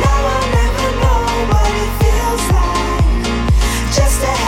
Now I'll never know what it feels like. Just to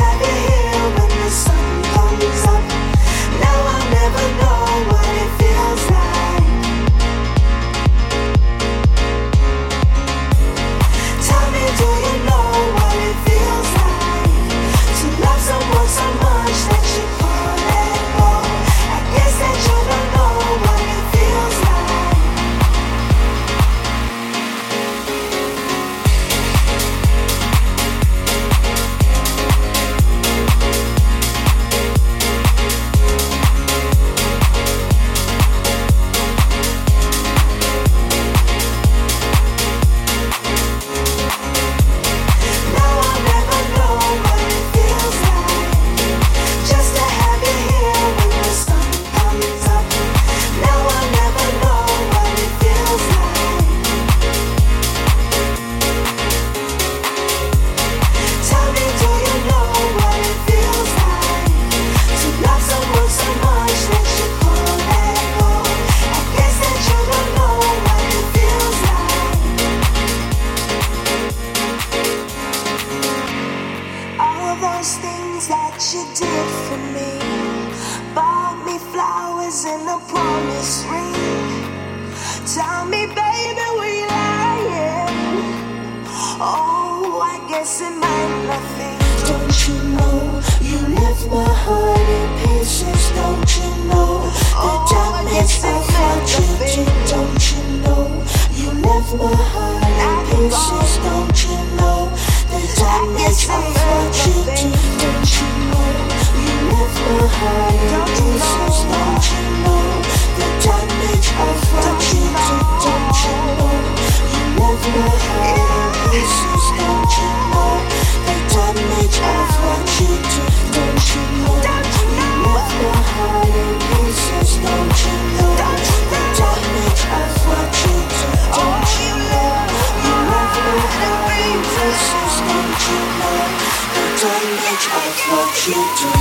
you?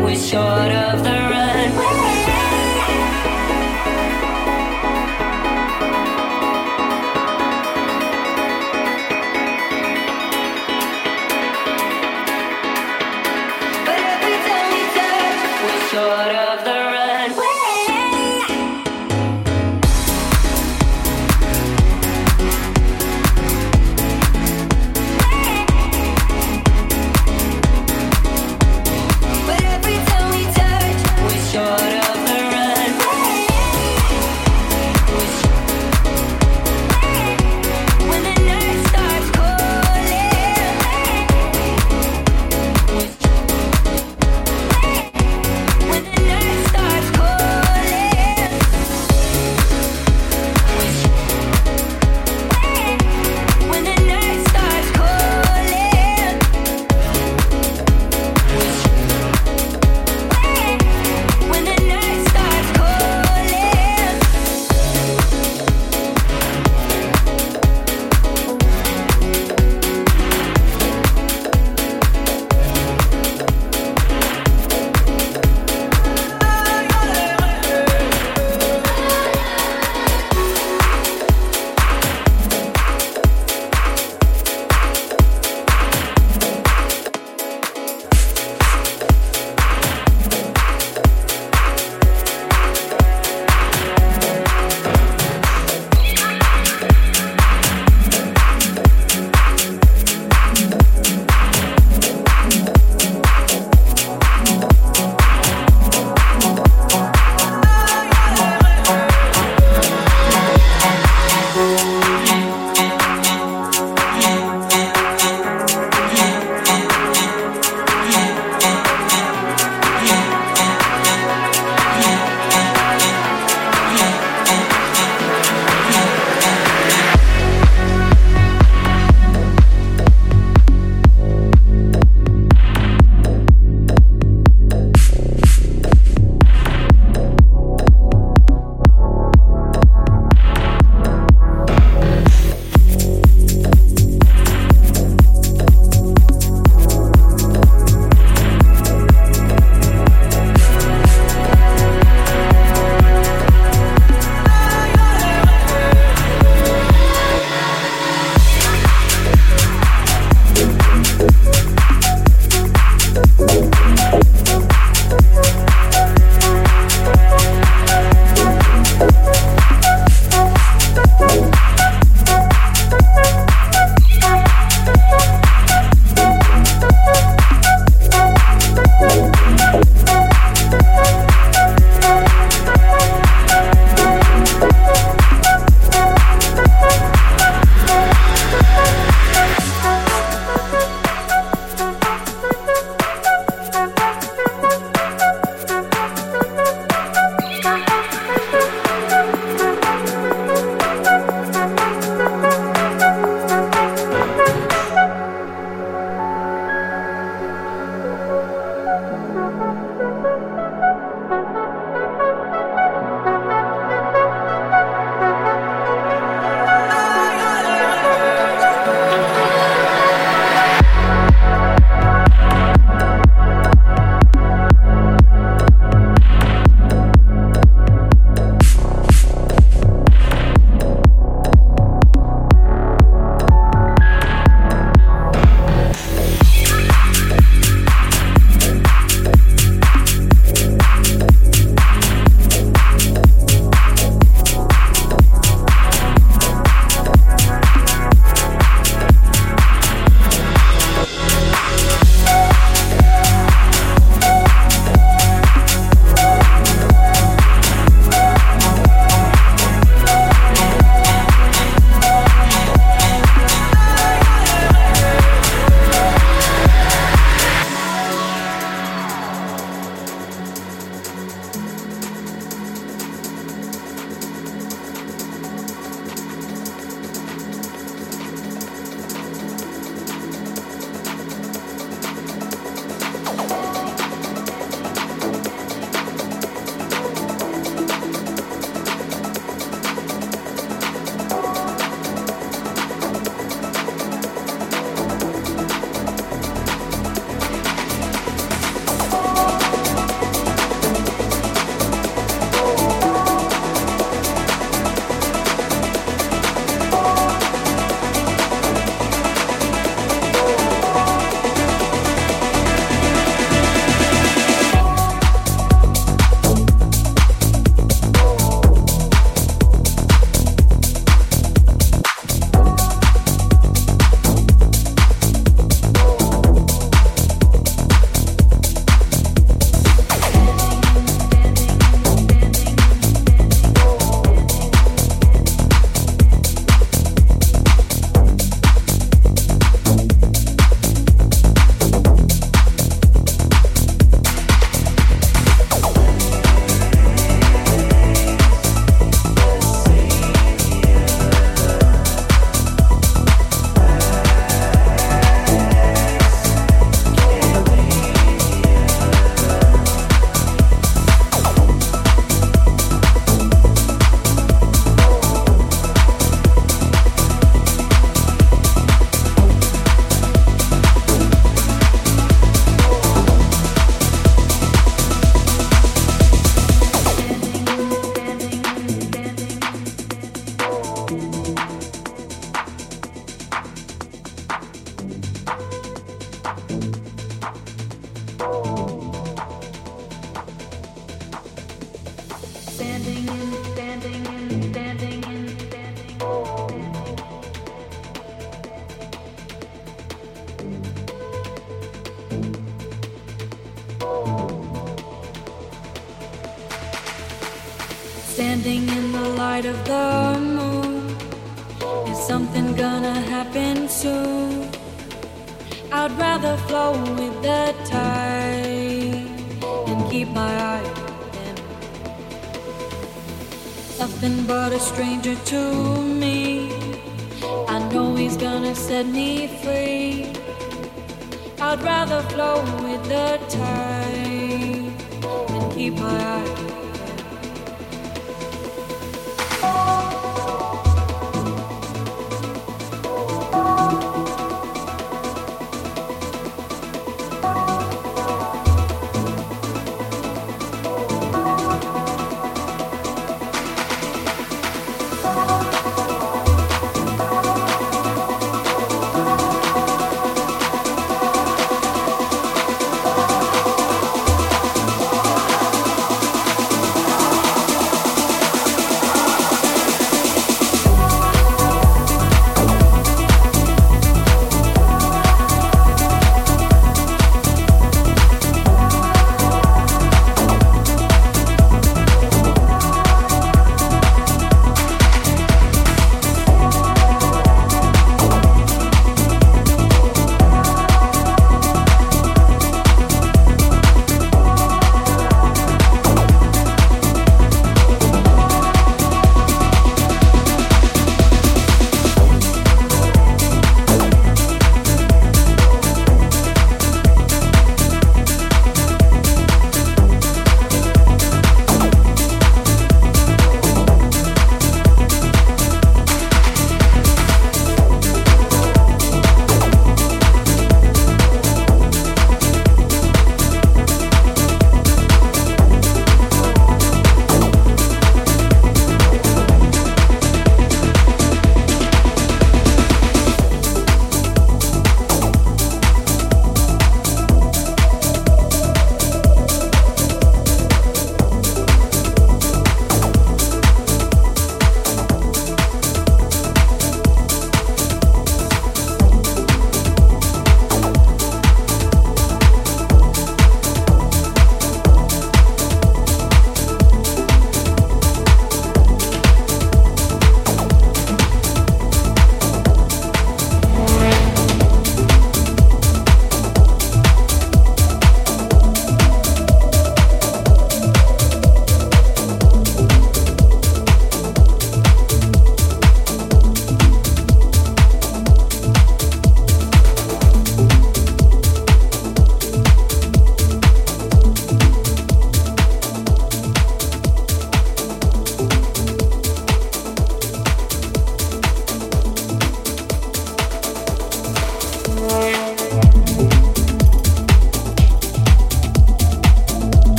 We're short of the